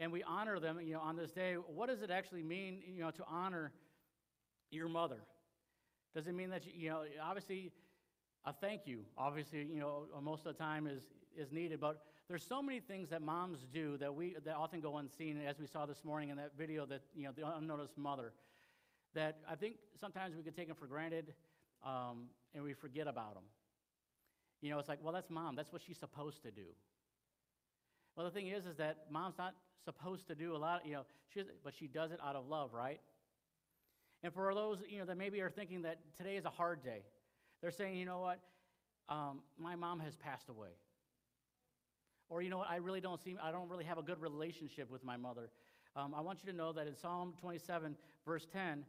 and we honor them, you know, on this day, what does it actually mean, you know, to honor your mother? Does it mean that, you, you know, obviously a thank you, obviously, you know, most of the time is, is needed, but there's so many things that moms do that we that often go unseen, as we saw this morning in that video that, you know, the unnoticed mother, that I think sometimes we can take them for granted um, and we forget about them. You know, it's like, well, that's mom. That's what she's supposed to do. Well, the thing is, is that mom's not supposed to do a lot, you know, she, but she does it out of love, right? And for those, you know, that maybe are thinking that today is a hard day, they're saying, you know what, um, my mom has passed away. Or, you know what, I really don't seem, I don't really have a good relationship with my mother. Um, I want you to know that in Psalm 27, verse 10,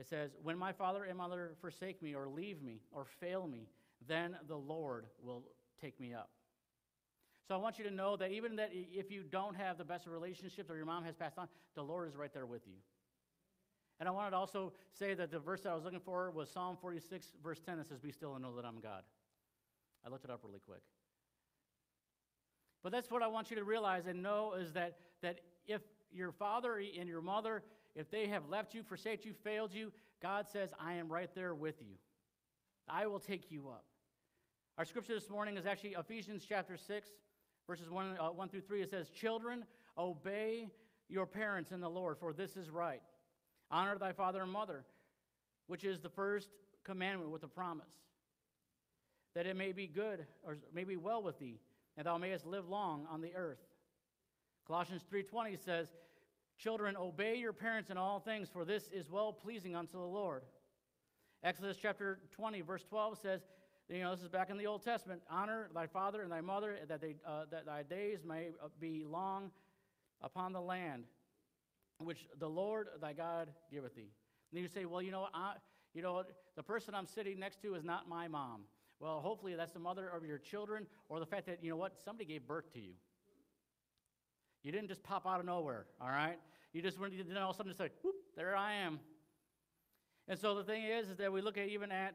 it says, When my father and mother forsake me, or leave me, or fail me, then the Lord will take me up. So I want you to know that even that if you don't have the best of relationships or your mom has passed on, the Lord is right there with you. And I wanted to also say that the verse that I was looking for was Psalm 46, verse 10, that says, Be still and know that I'm God. I looked it up really quick. But that's what I want you to realize and know is that, that if your father and your mother, if they have left you, forsake you, failed you, God says, I am right there with you. I will take you up. Our scripture this morning is actually Ephesians chapter 6, verses 1, uh, 1 through 3. It says, Children, obey your parents in the Lord, for this is right. Honor thy father and mother, which is the first commandment with a promise, that it may be good, or may be well with thee, and thou mayest live long on the earth. Colossians 3:20 says, "Children, obey your parents in all things, for this is well pleasing unto the Lord." Exodus chapter 20, verse 12 says, you know, this is back in the Old Testament. Honor thy father and thy mother, that, they, uh, that thy days may uh, be long upon the land, which the Lord thy God giveth thee. And then you say, well, you know, I, you know, the person I'm sitting next to is not my mom. Well, hopefully that's the mother of your children, or the fact that you know what somebody gave birth to you. You didn't just pop out of nowhere, all right? You just went, you all of a sudden say, whoop, there I am. And so the thing is, is that we look at even at,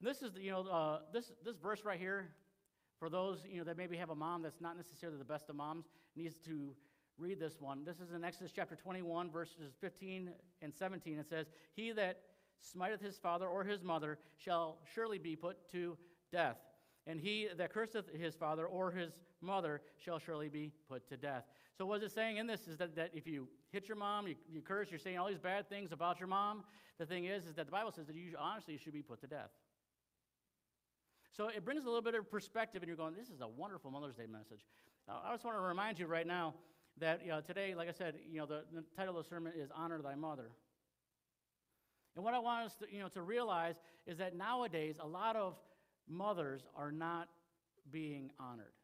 this is, the, you know, uh, this, this verse right here, for those, you know, that maybe have a mom that's not necessarily the best of moms, needs to read this one. This is in Exodus chapter 21, verses 15 and 17. It says, He that smiteth his father or his mother shall surely be put to death. And he that curseth his father or his mother shall surely be put to death. So, what is it saying in this is that, that if you hit your mom, you, you curse, you're saying all these bad things about your mom. The thing is, is that the Bible says that you honestly should be put to death. So it brings a little bit of perspective, and you're going, this is a wonderful Mother's Day message. Uh, I just want to remind you right now that you know, today, like I said, you know, the, the title of the sermon is Honor Thy Mother. And what I want us to, you know, to realize is that nowadays, a lot of mothers are not being honored.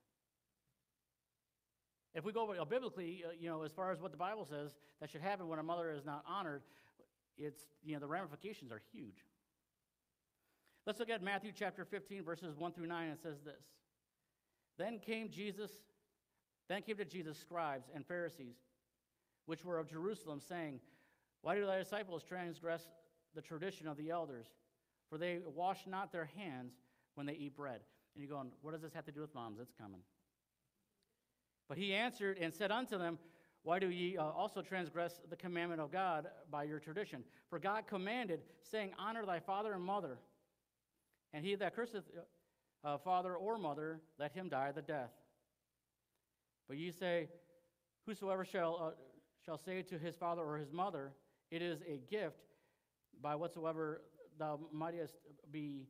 If we go biblically, uh, you know, as far as what the Bible says that should happen when a mother is not honored, it's, you know, the ramifications are huge. Let's look at Matthew chapter 15, verses 1 through 9. It says this Then came Jesus, then came to Jesus scribes and Pharisees, which were of Jerusalem, saying, Why do thy disciples transgress the tradition of the elders? For they wash not their hands when they eat bread. And you're going, What does this have to do with moms? It's coming. But he answered and said unto them, Why do ye uh, also transgress the commandment of God by your tradition? For God commanded, saying, Honor thy father and mother, and he that curseth uh, uh, father or mother, let him die the death. But ye say, Whosoever shall, uh, shall say to his father or his mother, It is a gift, by whatsoever thou mightest be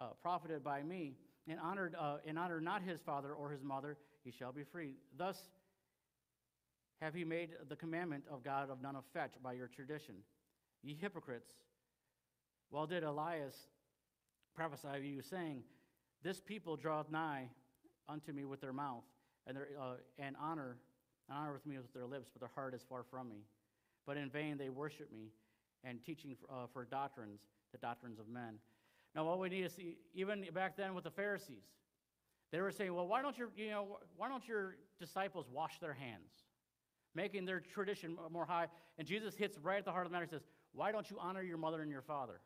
uh, profited by me, and honored uh, and honor not his father or his mother, he shall be free. Thus have ye made the commandment of God of none effect by your tradition. Ye hypocrites, well did Elias prophesy of you, saying, This people draweth nigh unto me with their mouth, and, their, uh, and honor, and honor with me with their lips, but their heart is far from me. But in vain they worship me, and teaching for, uh, for doctrines, the doctrines of men. Now, what we need to see, even back then with the Pharisees, they were saying, well, why don't your, you know, why don't your disciples wash their hands? Making their tradition more high. And Jesus hits right at the heart of the matter and says, why don't you honor your mother and your father?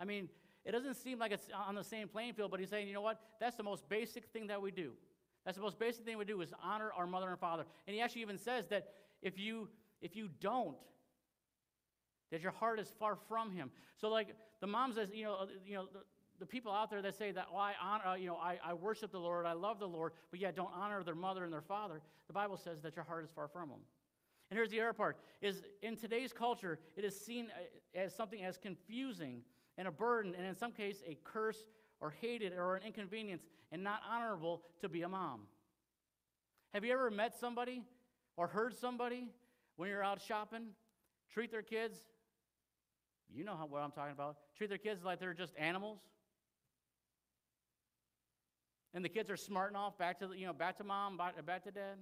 I mean, it doesn't seem like it's on the same playing field, but he's saying, you know what? That's the most basic thing that we do. That's the most basic thing we do is honor our mother and father. And he actually even says that if you if you don't, that your heart is far from him. So like the moms that you know, uh, you know, the, the people out there that say that, well, I honor, uh, you know, I, I worship the Lord, I love the Lord, but yet don't honor their mother and their father, the Bible says that your heart is far from them. And here's the other part: is in today's culture, it is seen uh, as something as confusing and a burden, and in some case, a curse or hated or an inconvenience, and not honorable to be a mom. Have you ever met somebody or heard somebody when you're out shopping treat their kids? You know how, what I'm talking about. Treat their kids like they're just animals. And the kids are smarting off back to, you know, back to mom, back, back to dad.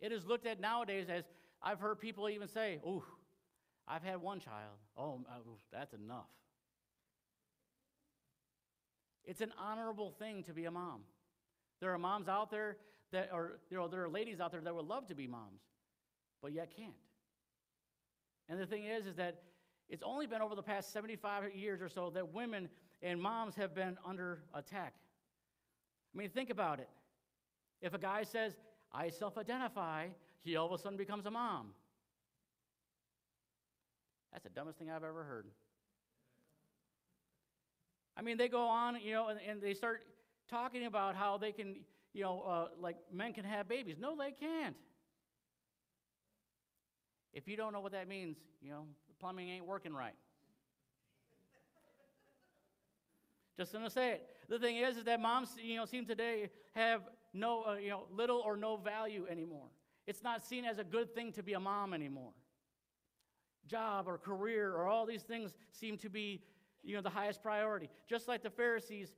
It is looked at nowadays as I've heard people even say, "Oh, I've had one child. Oh, uh, that's enough." It's an honorable thing to be a mom. There are moms out there that are, you know, there are ladies out there that would love to be moms, but yet can't. And the thing is, is that it's only been over the past 75 years or so that women and moms have been under attack. I mean, think about it. If a guy says, I self identify, he all of a sudden becomes a mom. That's the dumbest thing I've ever heard. I mean, they go on, you know, and, and they start talking about how they can, you know, uh, like men can have babies. No, they can't. If you don't know what that means, you know, the plumbing ain't working right. Just gonna say it. The thing is, is that moms, you know, seem today have no, uh, you know, little or no value anymore. It's not seen as a good thing to be a mom anymore. Job or career or all these things seem to be, you know, the highest priority. Just like the Pharisees,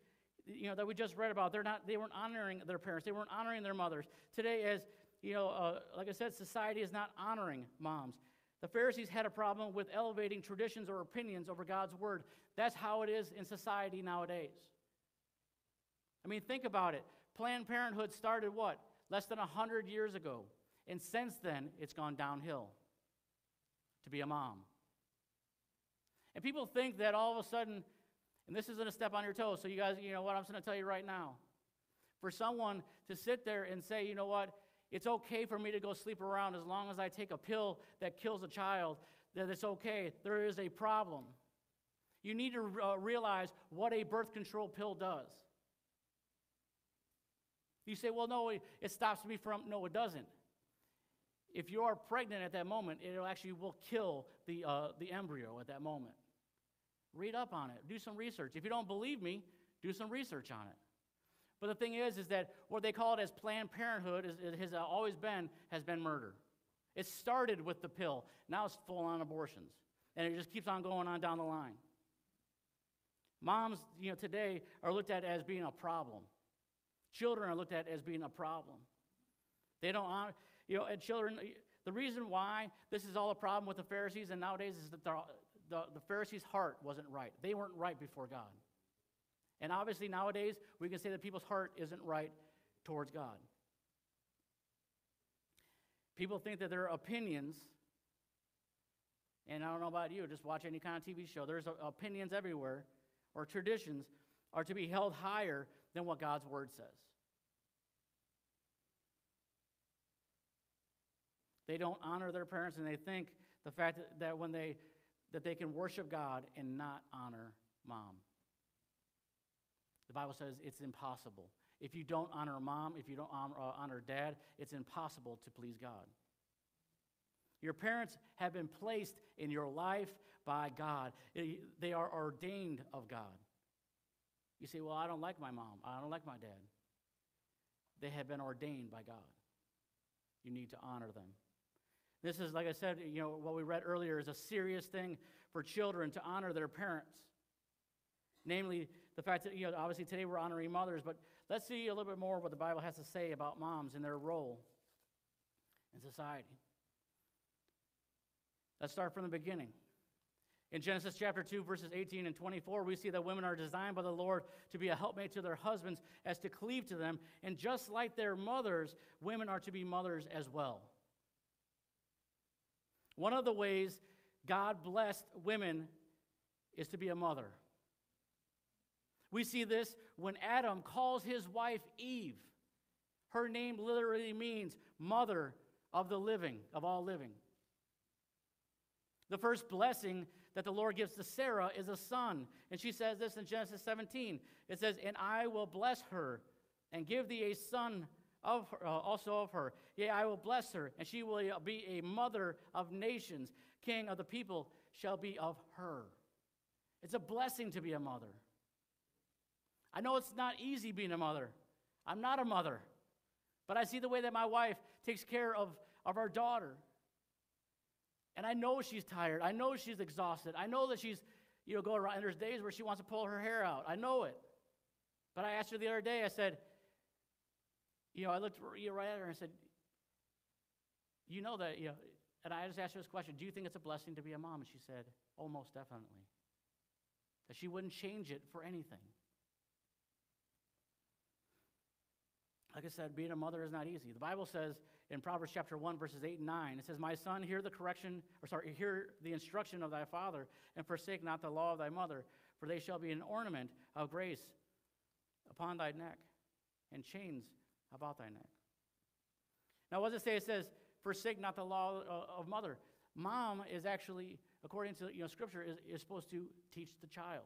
you know, that we just read about, they're not, they weren't honoring their parents, they weren't honoring their mothers. Today, as you know, uh, like I said, society is not honoring moms. The Pharisees had a problem with elevating traditions or opinions over God's word. That's how it is in society nowadays. I mean, think about it. Planned Parenthood started what? Less than 100 years ago. And since then, it's gone downhill to be a mom. And people think that all of a sudden, and this isn't a step on your toes, so you guys, you know what I'm just going to tell you right now. For someone to sit there and say, you know what, it's okay for me to go sleep around as long as I take a pill that kills a child, that it's okay. There is a problem. You need to uh, realize what a birth control pill does. You say, well, no, it stops me from. No, it doesn't. If you are pregnant at that moment, it actually will kill the, uh, the embryo at that moment. Read up on it. Do some research. If you don't believe me, do some research on it. But the thing is, is that what they call it as Planned Parenthood is, it has always been, has been murder. It started with the pill. Now it's full on abortions. And it just keeps on going on down the line. Moms, you know, today are looked at as being a problem. Children are looked at as being a problem. They don't honor, you know, and children, the reason why this is all a problem with the Pharisees and nowadays is that the, the, the Pharisees' heart wasn't right. They weren't right before God. And obviously, nowadays, we can say that people's heart isn't right towards God. People think that their opinions, and I don't know about you, just watch any kind of TV show, there's opinions everywhere, or traditions, are to be held higher than what God's word says. They don't honor their parents, and they think the fact that, that when they that they can worship God and not honor mom. The Bible says it's impossible. If you don't honor mom, if you don't honor, uh, honor dad, it's impossible to please God. Your parents have been placed in your life by God, they are ordained of God. You say, Well, I don't like my mom, I don't like my dad. They have been ordained by God. You need to honor them. This is, like I said, you know, what we read earlier is a serious thing for children to honor their parents. Namely, the fact that, you know, obviously today we're honoring mothers, but let's see a little bit more what the Bible has to say about moms and their role in society. Let's start from the beginning. In Genesis chapter 2, verses 18 and 24, we see that women are designed by the Lord to be a helpmate to their husbands as to cleave to them. And just like their mothers, women are to be mothers as well. One of the ways God blessed women is to be a mother. We see this when Adam calls his wife Eve. Her name literally means mother of the living, of all living. The first blessing that the Lord gives to Sarah is a son. And she says this in Genesis 17. It says, And I will bless her and give thee a son of her, uh, also of her. Yea, I will bless her, and she will be a mother of nations. King of the people shall be of her. It's a blessing to be a mother. I know it's not easy being a mother. I'm not a mother. But I see the way that my wife takes care of, of our daughter. And I know she's tired. I know she's exhausted. I know that she's, you know, going around. And there's days where she wants to pull her hair out. I know it. But I asked her the other day, I said, you know, I looked right at her and said, you know that, you know, and I just asked her this question Do you think it's a blessing to be a mom? And she said, Oh, most definitely. That she wouldn't change it for anything. Like I said, being a mother is not easy. The Bible says in Proverbs chapter 1, verses 8 and 9, it says, My son, hear the correction, or sorry, hear the instruction of thy father, and forsake not the law of thy mother, for they shall be an ornament of grace upon thy neck, and chains about thy neck. Now, what does it say? It says, forsake not the law of mother. Mom is actually, according to you know, Scripture, is, is supposed to teach the child,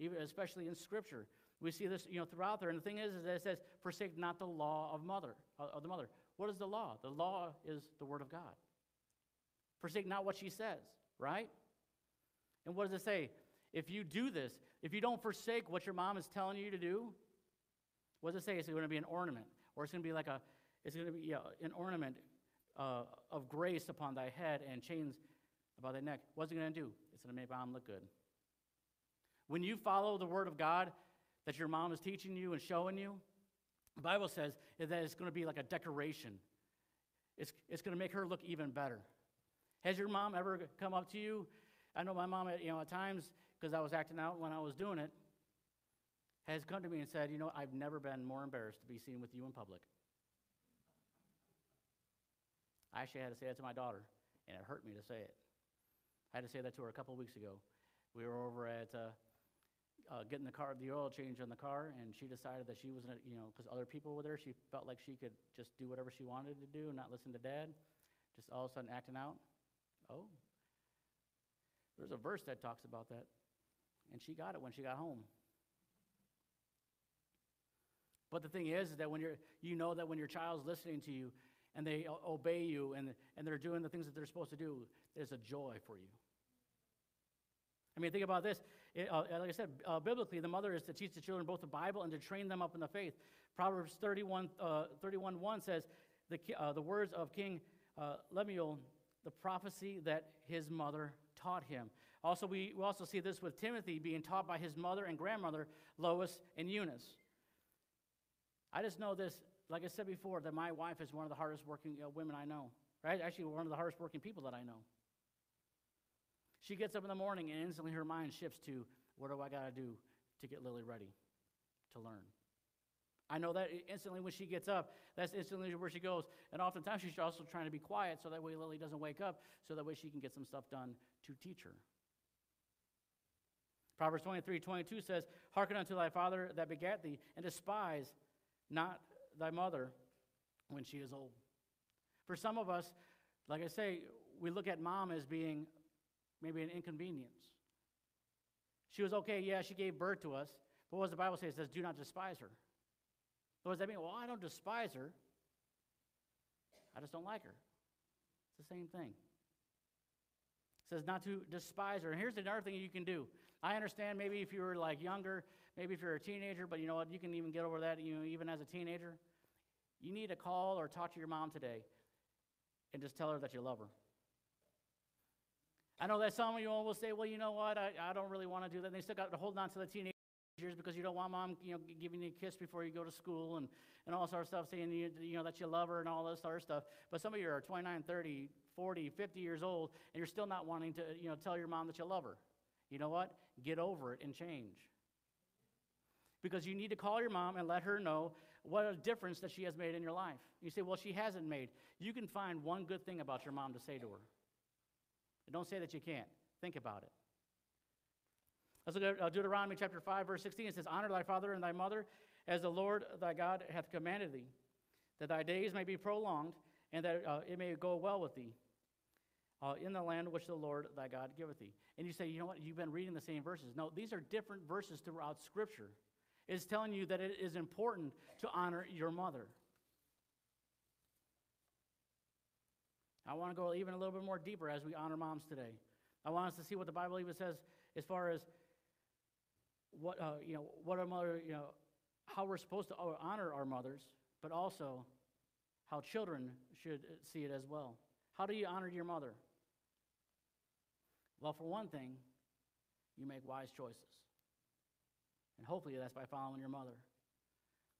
even especially in Scripture. We see this you know, throughout there. And the thing is, is that it says, forsake not the law of mother, of the mother. What is the law? The law is the word of God. Forsake not what she says, right? And what does it say? If you do this, if you don't forsake what your mom is telling you to do, what does it say? It's going to be an ornament, or it's going to be like a, it's going to be an ornament uh, of grace upon thy head and chains about thy neck. What's it going to do? It's going to make mom look good. When you follow the word of God that your mom is teaching you and showing you, the Bible says that it's going to be like a decoration. It's, it's going to make her look even better. Has your mom ever come up to you? I know my mom, at, you know, at times, because I was acting out when I was doing it, has come to me and said, You know, I've never been more embarrassed to be seen with you in public. I actually had to say that to my daughter, and it hurt me to say it. I had to say that to her a couple weeks ago. We were over at uh, uh, getting the car, the oil change on the car, and she decided that she wasn't, you know, because other people were there, she felt like she could just do whatever she wanted to do and not listen to dad, just all of a sudden acting out. Oh, there's a verse that talks about that, and she got it when she got home. But the thing is, is that when you're, you know that when your child's listening to you and they obey you and, and they're doing the things that they're supposed to do, there's a joy for you. I mean, think about this. It, uh, like I said, uh, biblically, the mother is to teach the children both the Bible and to train them up in the faith. Proverbs 31, uh, 31 1 says, the, uh, the words of King uh, Lemuel, the prophecy that his mother taught him. Also, we, we also see this with Timothy being taught by his mother and grandmother, Lois and Eunice. I just know this, like I said before, that my wife is one of the hardest working uh, women I know. Right? Actually, one of the hardest working people that I know. She gets up in the morning and instantly her mind shifts to what do I got to do to get Lily ready to learn? I know that instantly when she gets up, that's instantly where she goes. And oftentimes she's also trying to be quiet so that way Lily doesn't wake up, so that way she can get some stuff done to teach her. Proverbs 23 22 says, Hearken unto thy father that begat thee, and despise not thy mother when she is old. For some of us, like I say, we look at mom as being maybe an inconvenience. She was okay, yeah, she gave birth to us, but what does the Bible say? It says, do not despise her. What does that mean? Well, I don't despise her. I just don't like her. It's the same thing. It says not to despise her. And here's another thing you can do. I understand maybe if you were like younger, maybe if you're a teenager, but you know what? You can even get over that, you know, even as a teenager. You need to call or talk to your mom today and just tell her that you love her. I know that some of you will say, well, you know what? I, I don't really want to do that. And they still got to hold on to the teenagers because you don't want mom, you know, giving you a kiss before you go to school and, and all sort of stuff, saying, you, you know, that you love her and all this sort of stuff. But some of you are 29, 30, 40, 50 years old, and you're still not wanting to, you know, tell your mom that you love her. You know what? Get over it and change. Because you need to call your mom and let her know what a difference that she has made in your life. You say, well, she hasn't made. You can find one good thing about your mom to say to her. And don't say that you can't. Think about it. Let's look at uh, Deuteronomy chapter 5, verse 16. It says, Honor thy father and thy mother, as the Lord thy God hath commanded thee, that thy days may be prolonged, and that uh, it may go well with thee uh, in the land which the Lord thy God giveth thee. And you say, you know what, you've been reading the same verses. No, these are different verses throughout Scripture. It's telling you that it is important to honor your mother. I want to go even a little bit more deeper as we honor moms today. I want us to see what the Bible even says as far as what uh, you know, what a mother, you know, how we're supposed to honor our mothers, but also how children should see it as well. How do you honor your mother? Well, for one thing, you make wise choices. And hopefully that's by following your mother.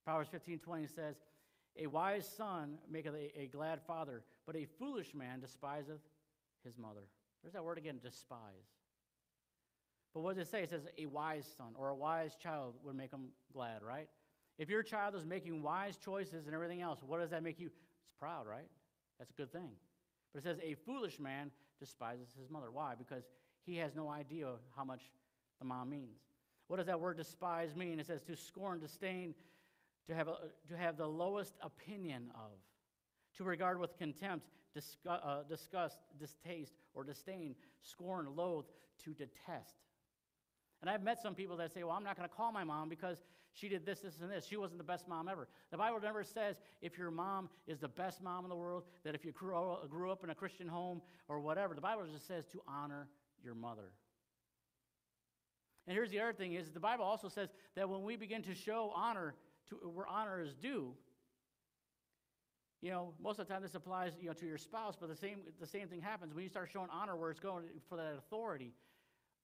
Proverbs 15 20 says, A wise son maketh a, a glad father, but a foolish man despiseth his mother. There's that word again, despise. But what does it say? It says a wise son or a wise child would make him glad, right? If your child is making wise choices and everything else, what does that make you? It's proud, right? That's a good thing. But it says a foolish man despises his mother. Why? Because he has no idea how much the mom means. What does that word despise mean? It says to scorn, disdain, to have, a, to have the lowest opinion of, to regard with contempt, disgust, uh, disgust, distaste, or disdain, scorn, loathe, to detest. And I've met some people that say, well, I'm not going to call my mom because she did this, this, and this. She wasn't the best mom ever. The Bible never says if your mom is the best mom in the world, that if you grew, grew up in a Christian home or whatever. The Bible just says to honor your mother. And here's the other thing is the Bible also says that when we begin to show honor to where honor is due, you know, most of the time this applies, you know, to your spouse, but the same the same thing happens when you start showing honor where it's going for that authority.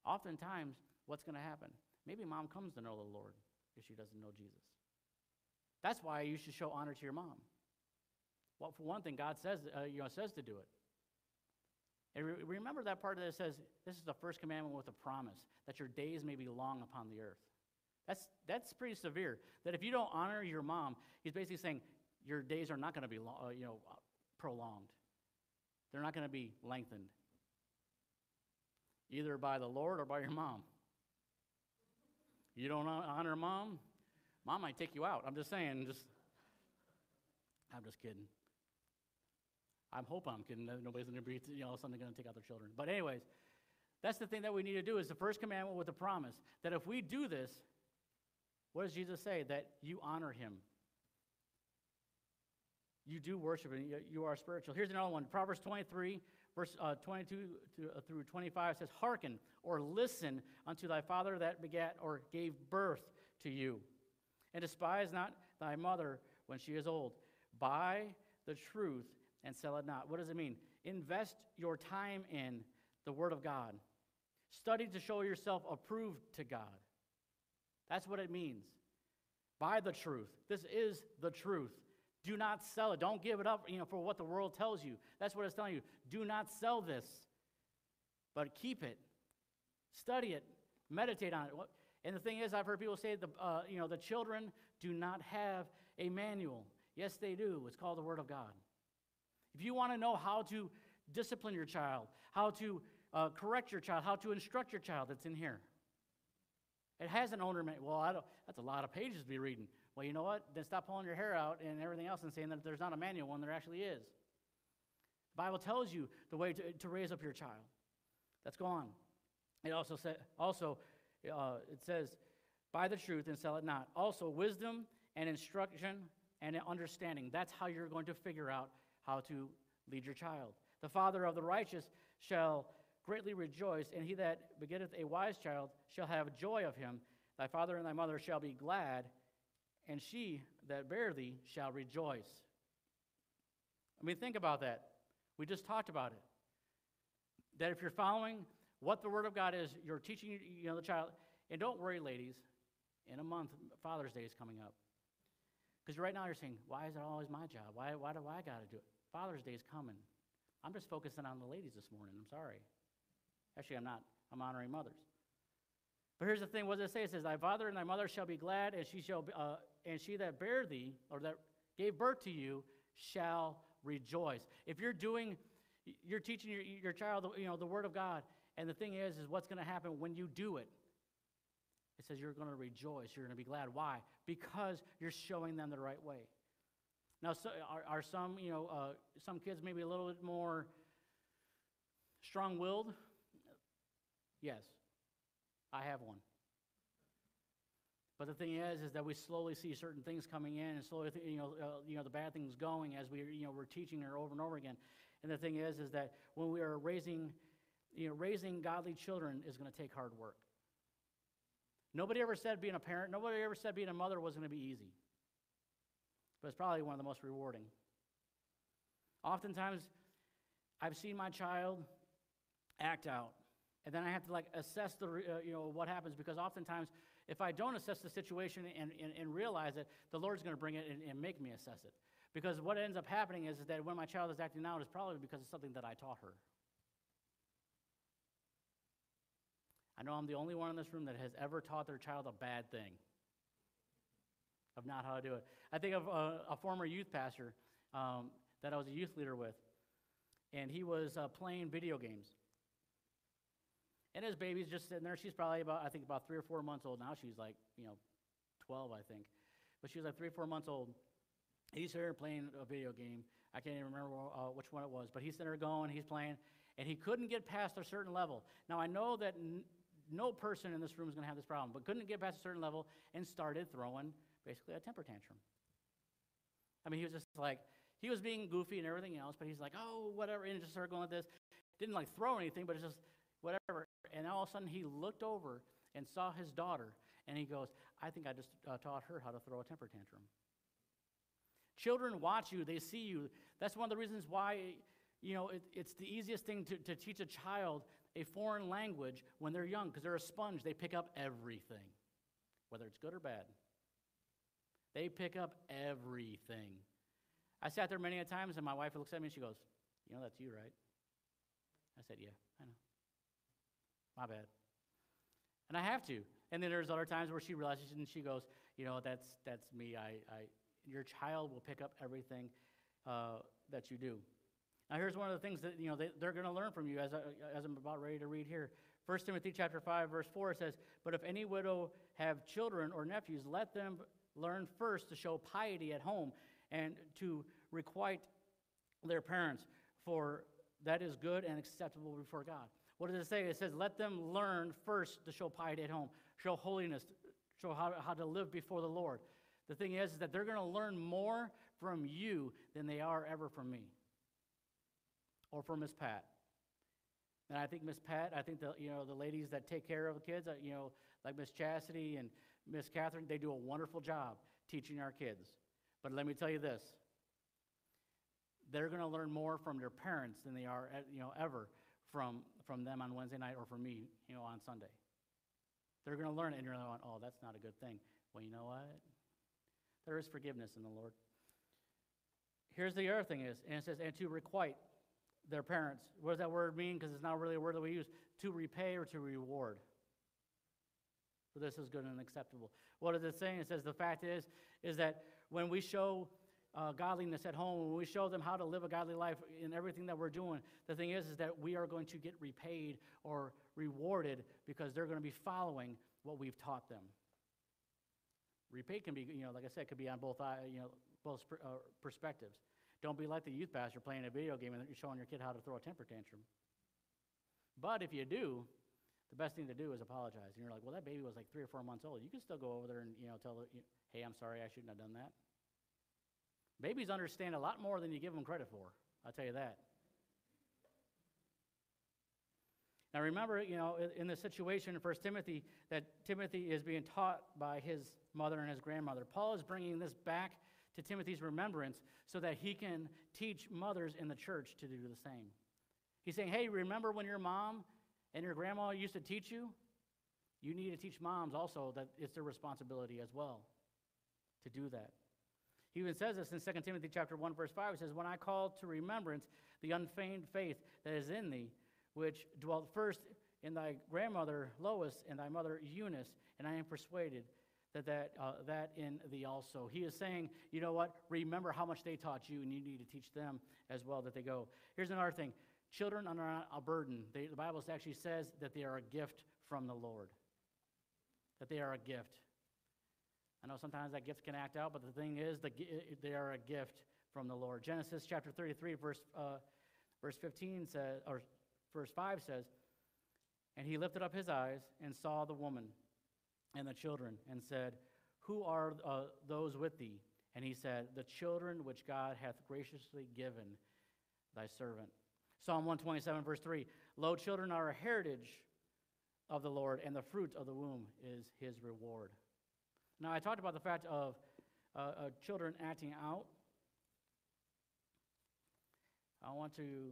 Oftentimes what's going to happen? Maybe mom comes to know the Lord if she doesn't know Jesus. That's why you should show honor to your mom. Well, for one thing, God says, uh, you know, says to do it. Remember that part that says, this is the first commandment with a promise, that your days may be long upon the earth. That's, that's pretty severe. That if you don't honor your mom, he's basically saying your days are not going to be long, uh, you know, uh, prolonged. They're not going to be lengthened, either by the Lord or by your mom. You don't honor mom? Mom might take you out. I'm just saying, just I'm just kidding. I hope I'm kidding. Nobody's going to be, you know, something going to take out their children. But anyways, that's the thing that we need to do is the first commandment with the promise that if we do this, what does Jesus say? That you honor him. You do worship and you are spiritual. Here's another one. Proverbs 23, verse uh, 22 uh, through 25 says, Hearken or listen unto thy father that begat or gave birth to you, and despise not thy mother when she is old. Buy the truth and sell it not. What does it mean? Invest your time in the Word of God. Study to show yourself approved to God. That's what it means. Buy the truth. This is the truth. Do not sell it. Don't give it up, you know, for what the world tells you. That's what it's telling you. Do not sell this, but keep it. Study it. Meditate on it. And the thing is, I've heard people say, the, uh, you know, the children do not have a manual. Yes, they do. It's called the Word of God. If you want to know how to discipline your child, how to uh, correct your child, how to instruct your child, it's in here. It has an owner manual. Well, I don't, that's a lot of pages to be reading. Well, you know what? Then stop pulling your hair out and everything else and saying that there's not a manual when there actually is. The Bible tells you the way to, to raise up your child. That's gone. It also said, also, uh, it says, buy the truth and sell it not. Also, wisdom and instruction and understanding. That's how you're going to figure out how to lead your child. The father of the righteous shall greatly rejoice, and he that begetteth a wise child shall have joy of him. Thy father and thy mother shall be glad, and she that bare thee shall rejoice. I mean, think about that. We just talked about it. That if you're following what the Word of God is, you're teaching you know, the child. And don't worry, ladies, in a month, Father's Day is coming up. Because right now you're saying, why is it always my job? Why, why do I got to do it? Father's Day is coming. I'm just focusing on the ladies this morning. I'm sorry. Actually, I'm not. I'm honoring mothers. But here's the thing: what does it say? It says, "Thy father and thy mother shall be glad, and she shall, uh, and she that bare thee, or that gave birth to you, shall rejoice." If you're doing, you're teaching your, your child, you know, the word of God, and the thing is, is what's going to happen when you do it. It says you're going to rejoice. You're going to be glad. Why? Because you're showing them the right way. Now, so, are, are some, you know, uh, some kids maybe a little bit more strong-willed? Yes, I have one. But the thing is, is that we slowly see certain things coming in, and slowly, you know, uh, you know, the bad things going as we, you know, we're teaching her over and over again. And the thing is, is that when we are raising, you know, raising godly children is going to take hard work. Nobody ever said being a parent, nobody ever said being a mother was going to be easy. But it's probably one of the most rewarding. Oftentimes, I've seen my child act out, and then I have to like assess the, uh, you know, what happens because oftentimes, if I don't assess the situation and, and, and realize it, the Lord's going to bring it and, and make me assess it. Because what ends up happening is, is that when my child is acting out, it's probably because of something that I taught her. I know I'm the only one in this room that has ever taught their child a bad thing of not how to do it. I think of a, a former youth pastor um, that I was a youth leader with, and he was uh, playing video games. And his baby's just sitting there. She's probably about, I think, about three or four months old now. She's like, you know, 12, I think. But she was like three or four months old. He's here playing a video game. I can't even remember uh, which one it was, but he's sitting there going, he's playing, and he couldn't get past a certain level. Now, I know that no person in this room is going to have this problem, but couldn't get past a certain level and started throwing basically a temper tantrum. I mean, he was just like, he was being goofy and everything else, but he's like, oh, whatever, and just started going like this. Didn't like throw anything, but it's just whatever. And all of a sudden, he looked over and saw his daughter, and he goes, I think I just uh, taught her how to throw a temper tantrum. Children watch you, they see you. That's one of the reasons why, you know, it, it's the easiest thing to, to teach a child a foreign language when they're young because they're a sponge. They pick up everything, whether it's good or bad. They pick up everything. I sat there many a times, and my wife looks at me and she goes, You know, that's you, right? I said, Yeah, I know. My bad. And I have to. And then there's other times where she realizes and she goes, You know, that's, that's me. I, I, your child will pick up everything uh, that you do. Now, here's one of the things that you know they, they're going to learn from you, as, I, as I'm about ready to read here. 1 Timothy chapter 5, verse 4 says, But if any widow have children or nephews, let them learn first to show piety at home and to requite their parents, for that is good and acceptable before God. What does it say? It says, Let them learn first to show piety at home, show holiness, show how, how to live before the Lord. The thing is, is that they're going to learn more from you than they are ever from me or from Miss Pat. And I think Miss Pat, I think the you know the ladies that take care of the kids, uh, you know, like Miss Chastity and Miss Catherine, they do a wonderful job teaching our kids. But let me tell you this: they're going to learn more from their parents than they are, you know, ever from from them on Wednesday night or from me, you know, on Sunday. They're going to learn it, and you're going, oh, that's not a good thing. Well, you know what? There is forgiveness in the Lord. Here's the other thing is, and it says, and to requite their parents. What does that word mean? Because it's not really a word that we use. To repay or to reward. For this is good and acceptable. What is it saying? It says the fact is, is that when we show uh, godliness at home, when we show them how to live a godly life in everything that we're doing, the thing is, is that we are going to get repaid or rewarded because they're going to be following what we've taught them. Repay can be, you know, like I said, could be on both, you know, both uh, perspectives. Don't be like the youth pastor playing a video game and you're showing your kid how to throw a temper tantrum. But if you do, the best thing to do is apologize. And you're like, well, that baby was like three or four months old. You can still go over there and you know tell hey, I'm sorry, I shouldn't have done that. Babies understand a lot more than you give them credit for. I'll tell you that. Now remember, you know, in the situation in 1 Timothy, that Timothy is being taught by his mother and his grandmother. Paul is bringing this back to Timothy's remembrance so that he can teach mothers in the church to do the same. He's saying, hey, remember when your mom and your grandma used to teach you? You need to teach moms also that it's their responsibility as well to do that. He even says this in 2 Timothy chapter 1, verse 5. He says, When I call to remembrance the unfeigned faith that is in thee, which dwelt first in thy grandmother Lois and thy mother Eunice, and I am persuaded that that, uh, that in thee also. He is saying, you know what? Remember how much they taught you, and you need to teach them as well that they go. Here's another thing children are not a burden. They, the Bible actually says that they are a gift from the Lord. that they are a gift. I know sometimes that gift can act out, but the thing is, the, they are a gift from the Lord. Genesis chapter 33, verse, uh, verse 15 says, or verse 5 says, And he lifted up his eyes and saw the woman and the children and said, Who are uh, those with thee? And he said, The children which God hath graciously given thy servant. Psalm 127, verse 3 Lo, children are a heritage of the Lord, and the fruit of the womb is his reward. Now, I talked about the fact of uh, uh, children acting out. I want to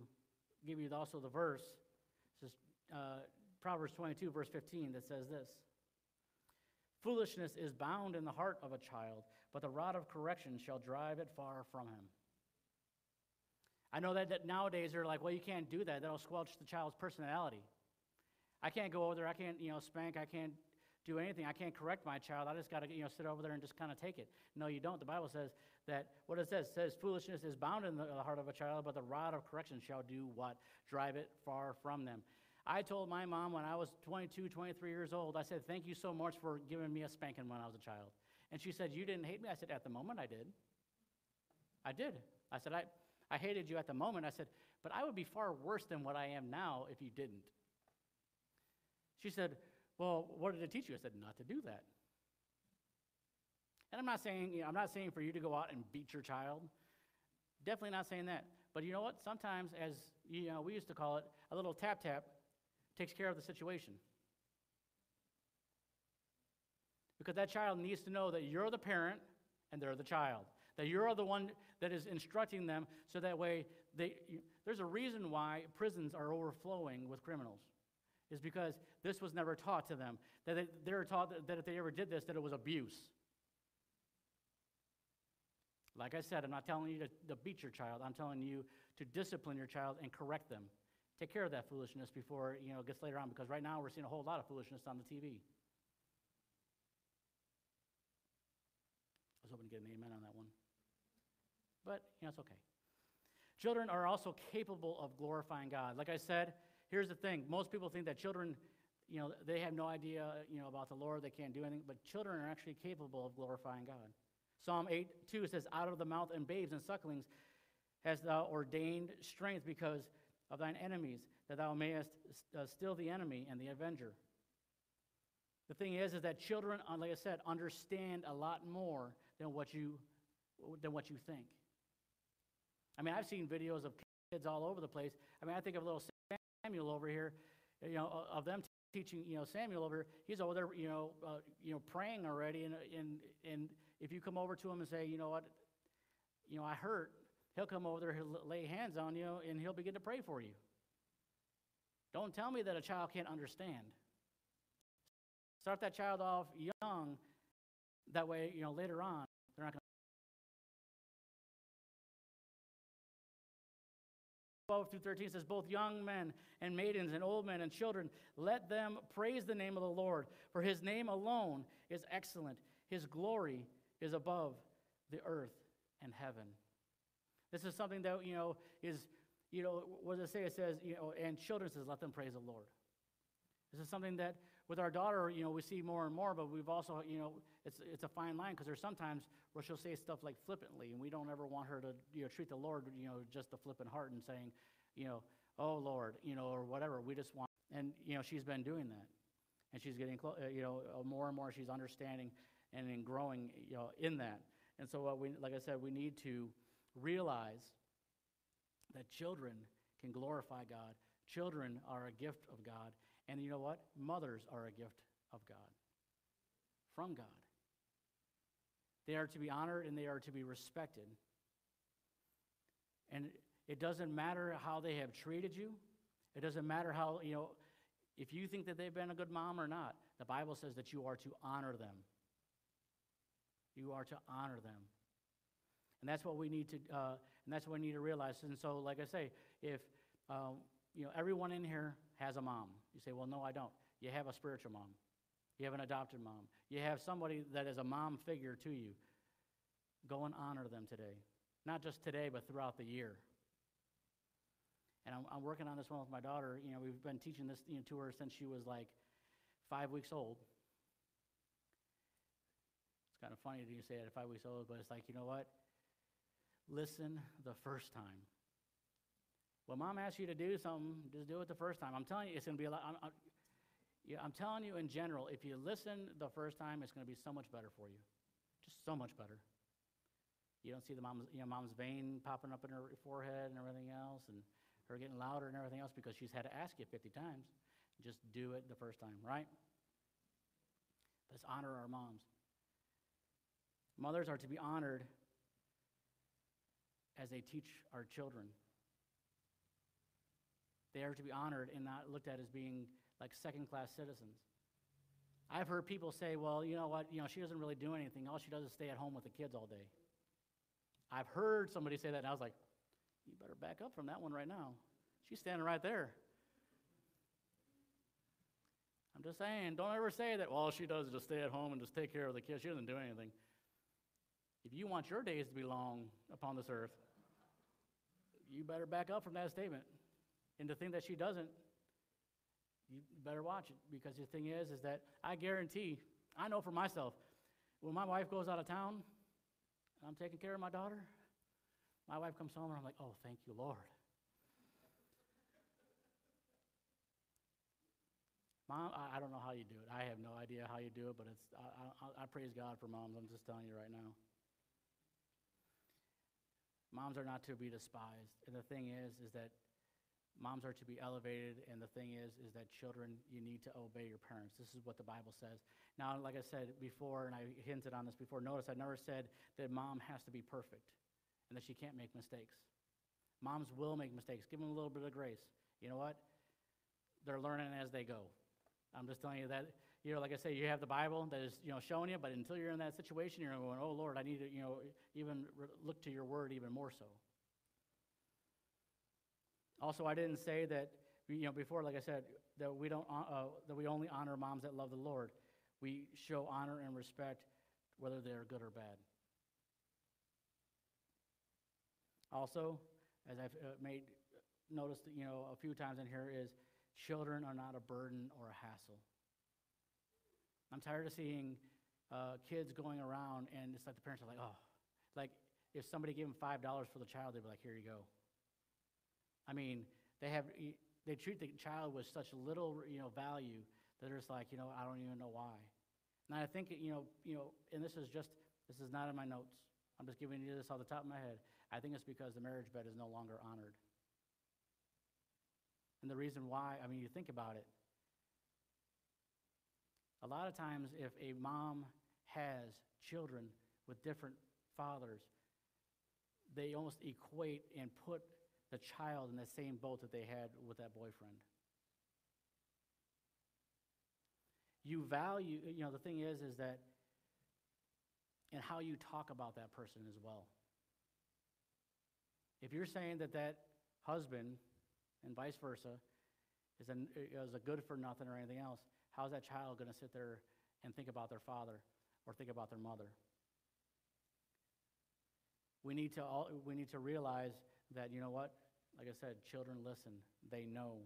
give you also the verse. This is uh, Proverbs 22, verse 15, that says this Foolishness is bound in the heart of a child, but the rod of correction shall drive it far from him. I know that, that nowadays they're like, well, you can't do that. That'll squelch the child's personality. I can't go over there. I can't, you know, spank. I can't do anything. I can't correct my child. I just got to, you know, sit over there and just kind of take it. No, you don't. The Bible says that what it says says foolishness is bound in the heart of a child, but the rod of correction shall do what? Drive it far from them. I told my mom when I was 22, 23 years old, I said, Thank you so much for giving me a spanking when I was a child. And she said, You didn't hate me? I said, At the moment, I did. I did. I said, I, I hated you at the moment. I said, But I would be far worse than what I am now if you didn't. She said, Well, what did it teach you? I said, Not to do that. And I'm not saying, you know, I'm not saying for you to go out and beat your child. Definitely not saying that. But you know what? Sometimes, as you know, we used to call it, a little tap tap takes care of the situation. Because that child needs to know that you're the parent and they're the child. That you're the one that is instructing them so that way they, you, there's a reason why prisons are overflowing with criminals. Is because this was never taught to them. That they, they're taught that, that if they ever did this, that it was abuse. Like I said, I'm not telling you to, to beat your child. I'm telling you to discipline your child and correct them. Take care of that foolishness before you know it gets later on. Because right now we're seeing a whole lot of foolishness on the TV. I was hoping to get an amen on that one. But you know it's okay. Children are also capable of glorifying God. Like I said, here's the thing: most people think that children, you know, they have no idea, you know, about the Lord. They can't do anything. But children are actually capable of glorifying God. Psalm 8 2 says, Out of the mouth and babes and sucklings hast thou ordained strength because of thine enemies, that thou mayest uh, still the enemy and the avenger. The thing is, is that children, uh, like I said, understand a lot more than what you, than what you think. I mean, I've seen videos of kids all over the place. I mean, I think of little Samuel over here, you know, of them teaching, you know, Samuel over, here. he's over there, you know, uh, you know, praying already, and, and, and if you come over to him and say, you know what, you know, I hurt, he'll come over there, he'll lay hands on you, and he'll begin to pray for you. Don't tell me that a child can't understand. Start that child off young, that way, you know, later on, they're not going to. 12 through 13 says, Both young men and maidens and old men and children, let them praise the name of the Lord, for his name alone is excellent. His glory is above the earth and heaven. This is something that, you know, is, you know, what does it say? It says, you know, and children says, let them praise the Lord. This is something that with our daughter, you know, we see more and more, but we've also, you know, it's, it's a fine line because there's sometimes where she'll say stuff like flippantly, and we don't ever want her to, you know, treat the Lord, you know, just a flippant heart and saying, you know, oh Lord, you know, or whatever. We just want, and, you know, she's been doing that. And she's getting, clo- uh, you know, uh, more and more she's understanding and in growing, you know, in that. And so, what we, like I said, we need to realize that children can glorify God. Children are a gift of God. And you know what? Mothers are a gift of God, from God. They are to be honored and they are to be respected. And it doesn't matter how they have treated you. It doesn't matter how, you know, if you think that they've been a good mom or not. The Bible says that you are to honor them. You are to honor them. And that's what we need to, uh, and that's what we need to realize. And so, like I say, if, um, you know, everyone in here has a mom. You say, well, no, I don't. You have a spiritual mom. You have an adopted mom. You have somebody that is a mom figure to you. Go and honor them today. Not just today, but throughout the year. And I'm, I'm working on this one with my daughter. You know, we've been teaching this you know, to her since she was like five weeks old. It's kind of funny that you say it at five weeks old, but it's like, you know what? Listen the first time. When mom asks you to do something, just do it the first time. I'm telling you, it's going to be a lot. I'm, I'm, yeah, I'm telling you in general, if you listen the first time, it's going to be so much better for you. Just so much better. You don't see the mom's, you know, mom's vein popping up in her forehead and everything else, and her getting louder and everything else because she's had to ask you 50 times. Just do it the first time, right? Let's honor our moms. Mothers are to be honored as they teach our children. They are to be honored and not looked at as being like second class citizens. I've heard people say, well, you know what, you know, she doesn't really do anything. All she does is stay at home with the kids all day. I've heard somebody say that, and I was like, you better back up from that one right now. She's standing right there. I'm just saying, don't ever say that, all she does is just stay at home and just take care of the kids. She doesn't do anything. If you want your days to be long upon this earth, you better back up from that statement. And the thing that she doesn't, you better watch it because the thing is, is that I guarantee, I know for myself, when my wife goes out of town and I'm taking care of my daughter, my wife comes home and I'm like, oh, thank you, Lord. Mom, I, I don't know how you do it. I have no idea how you do it, but it's, I, I, I praise God for moms. I'm just telling you right now. Moms are not to be despised. And the thing is, is that moms are to be elevated. And the thing is, is that children, you need to obey your parents. This is what the Bible says. Now, like I said before, and I hinted on this before, notice I never said that mom has to be perfect and that she can't make mistakes. Moms will make mistakes. Give them a little bit of grace. You know what? They're learning as they go. I'm just telling you that, you know, like I say, you have the Bible that is, you know, showing you, but until you're in that situation, you're going, oh, Lord, I need to, you know, even look to your word even more so. Also, I didn't say that, you know, before, like I said, that we don't, uh, that we only honor moms that love the Lord. We show honor and respect whether they're good or bad. Also, as I've uh, made noticed, you know, a few times in here is children are not a burden or a hassle. I'm tired of seeing uh, kids going around and it's like the parents are like, oh, like if somebody gave them five dollars for the child, they'd be like, here you go. I mean, they have they treat the child with such little, you know, value that it's like, you know, I don't even know why. And I think, you know, you know, and this is just this is not in my notes. I'm just giving you this off the top of my head. I think it's because the marriage bed is no longer honored. And the reason why, I mean, you think about it. A lot of times, if a mom has children with different fathers, they almost equate and put the child in the same boat that they had with that boyfriend. You value, you know, the thing is, is that, and how you talk about that person as well. If you're saying that that husband and vice versa is a, is a good for nothing or anything else, how's that child going to sit there and think about their father or think about their mother? We need to, all, we need to realize that, you know what? Like I said, children listen, they know.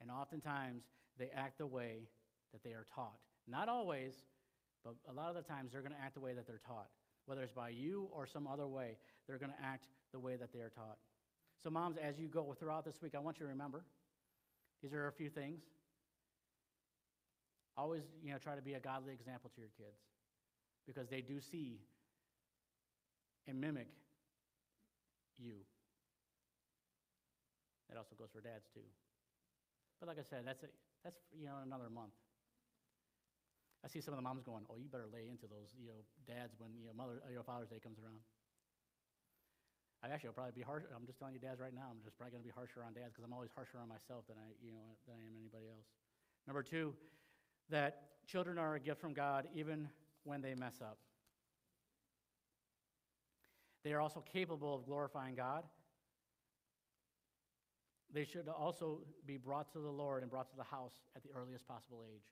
And oftentimes, they act the way that they are taught. Not always, but a lot of the times, they're going to act the way that they're taught. Whether it's by you or some other way, they're going to act the way that they are taught. So, moms, as you go throughout this week, I want you to remember these are a few things. Always, you know, try to be a godly example to your kids because they do see and mimic you. That also goes for dads too. But like I said, that's a, that's you know another month. I see some of the moms going, "Oh, you better lay into those, you know, dads when you know Mother, you know, Father's Day comes around." I actually will probably be harsh. I'm just telling you, dads, right now. I'm just probably going to be harsher on dads because I'm always harsher on myself than I, you know, than I am anybody else. Number two, that children are a gift from God even when they mess up. They are also capable of glorifying God. They should also be brought to the Lord and brought to the house at the earliest possible age.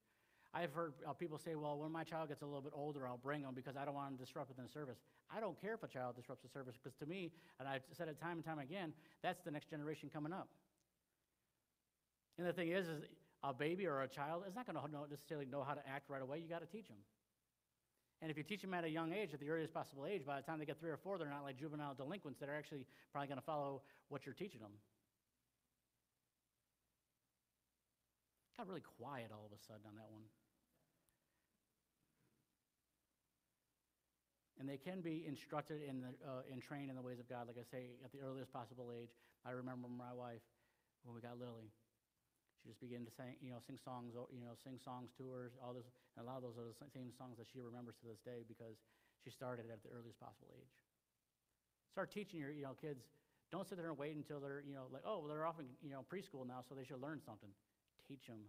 I've heard uh, people say, well, when my child gets a little bit older, I'll bring them because I don't want them disrupted in the service. I don't care if a child disrupts the service because to me, and I've said it time and time again, that's the next generation coming up. And the thing is, is a baby or a child is not going to necessarily know how to act right away. You got to teach them. And if you teach them at a young age, at the earliest possible age, by the time they get three or four, they're not like juvenile delinquents that are actually probably going to follow what you're teaching them. Got really quiet all of a sudden on that one. And they can be instructed in the, uh, and trained in the ways of God, like I say, at the earliest possible age. I remember my wife when we got Lily. She just began to sing, you know, sing songs, you know, sing songs to her. All those, and a lot of those are the same songs that she remembers to this day because she started at the earliest possible age. Start teaching your, you know, kids. Don't sit there and wait until they're, you know, like, oh, well, they're off in, you know, preschool now, so they should learn something. Teach them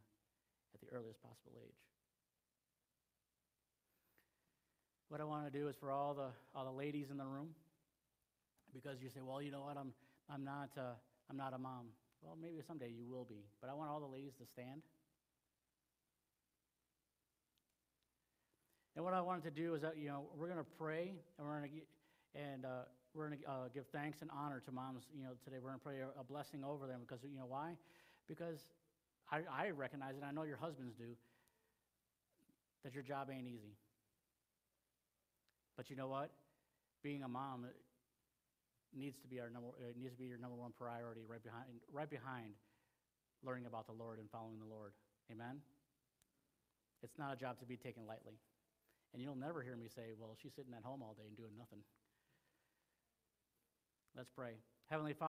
at the earliest possible age. What I want to do is for all the all the ladies in the room, because you say, well, you know what, I'm I'm not uh, I'm not a mom. Well, maybe someday you will be, but I want all the ladies to stand. And what I wanted to do is that you know we're going to pray and we're going to and uh, we're going to uh, give thanks and honor to moms. You know today we're going to pray a, a blessing over them because you know why? Because I, I recognize and I know your husbands do that your job ain't easy. But you know what? Being a mom needs to be our number. It needs to be your number one priority, right behind, right behind learning about the Lord and following the Lord. Amen. It's not a job to be taken lightly, and you'll never hear me say, "Well, she's sitting at home all day and doing nothing." Let's pray. Heavenly Father.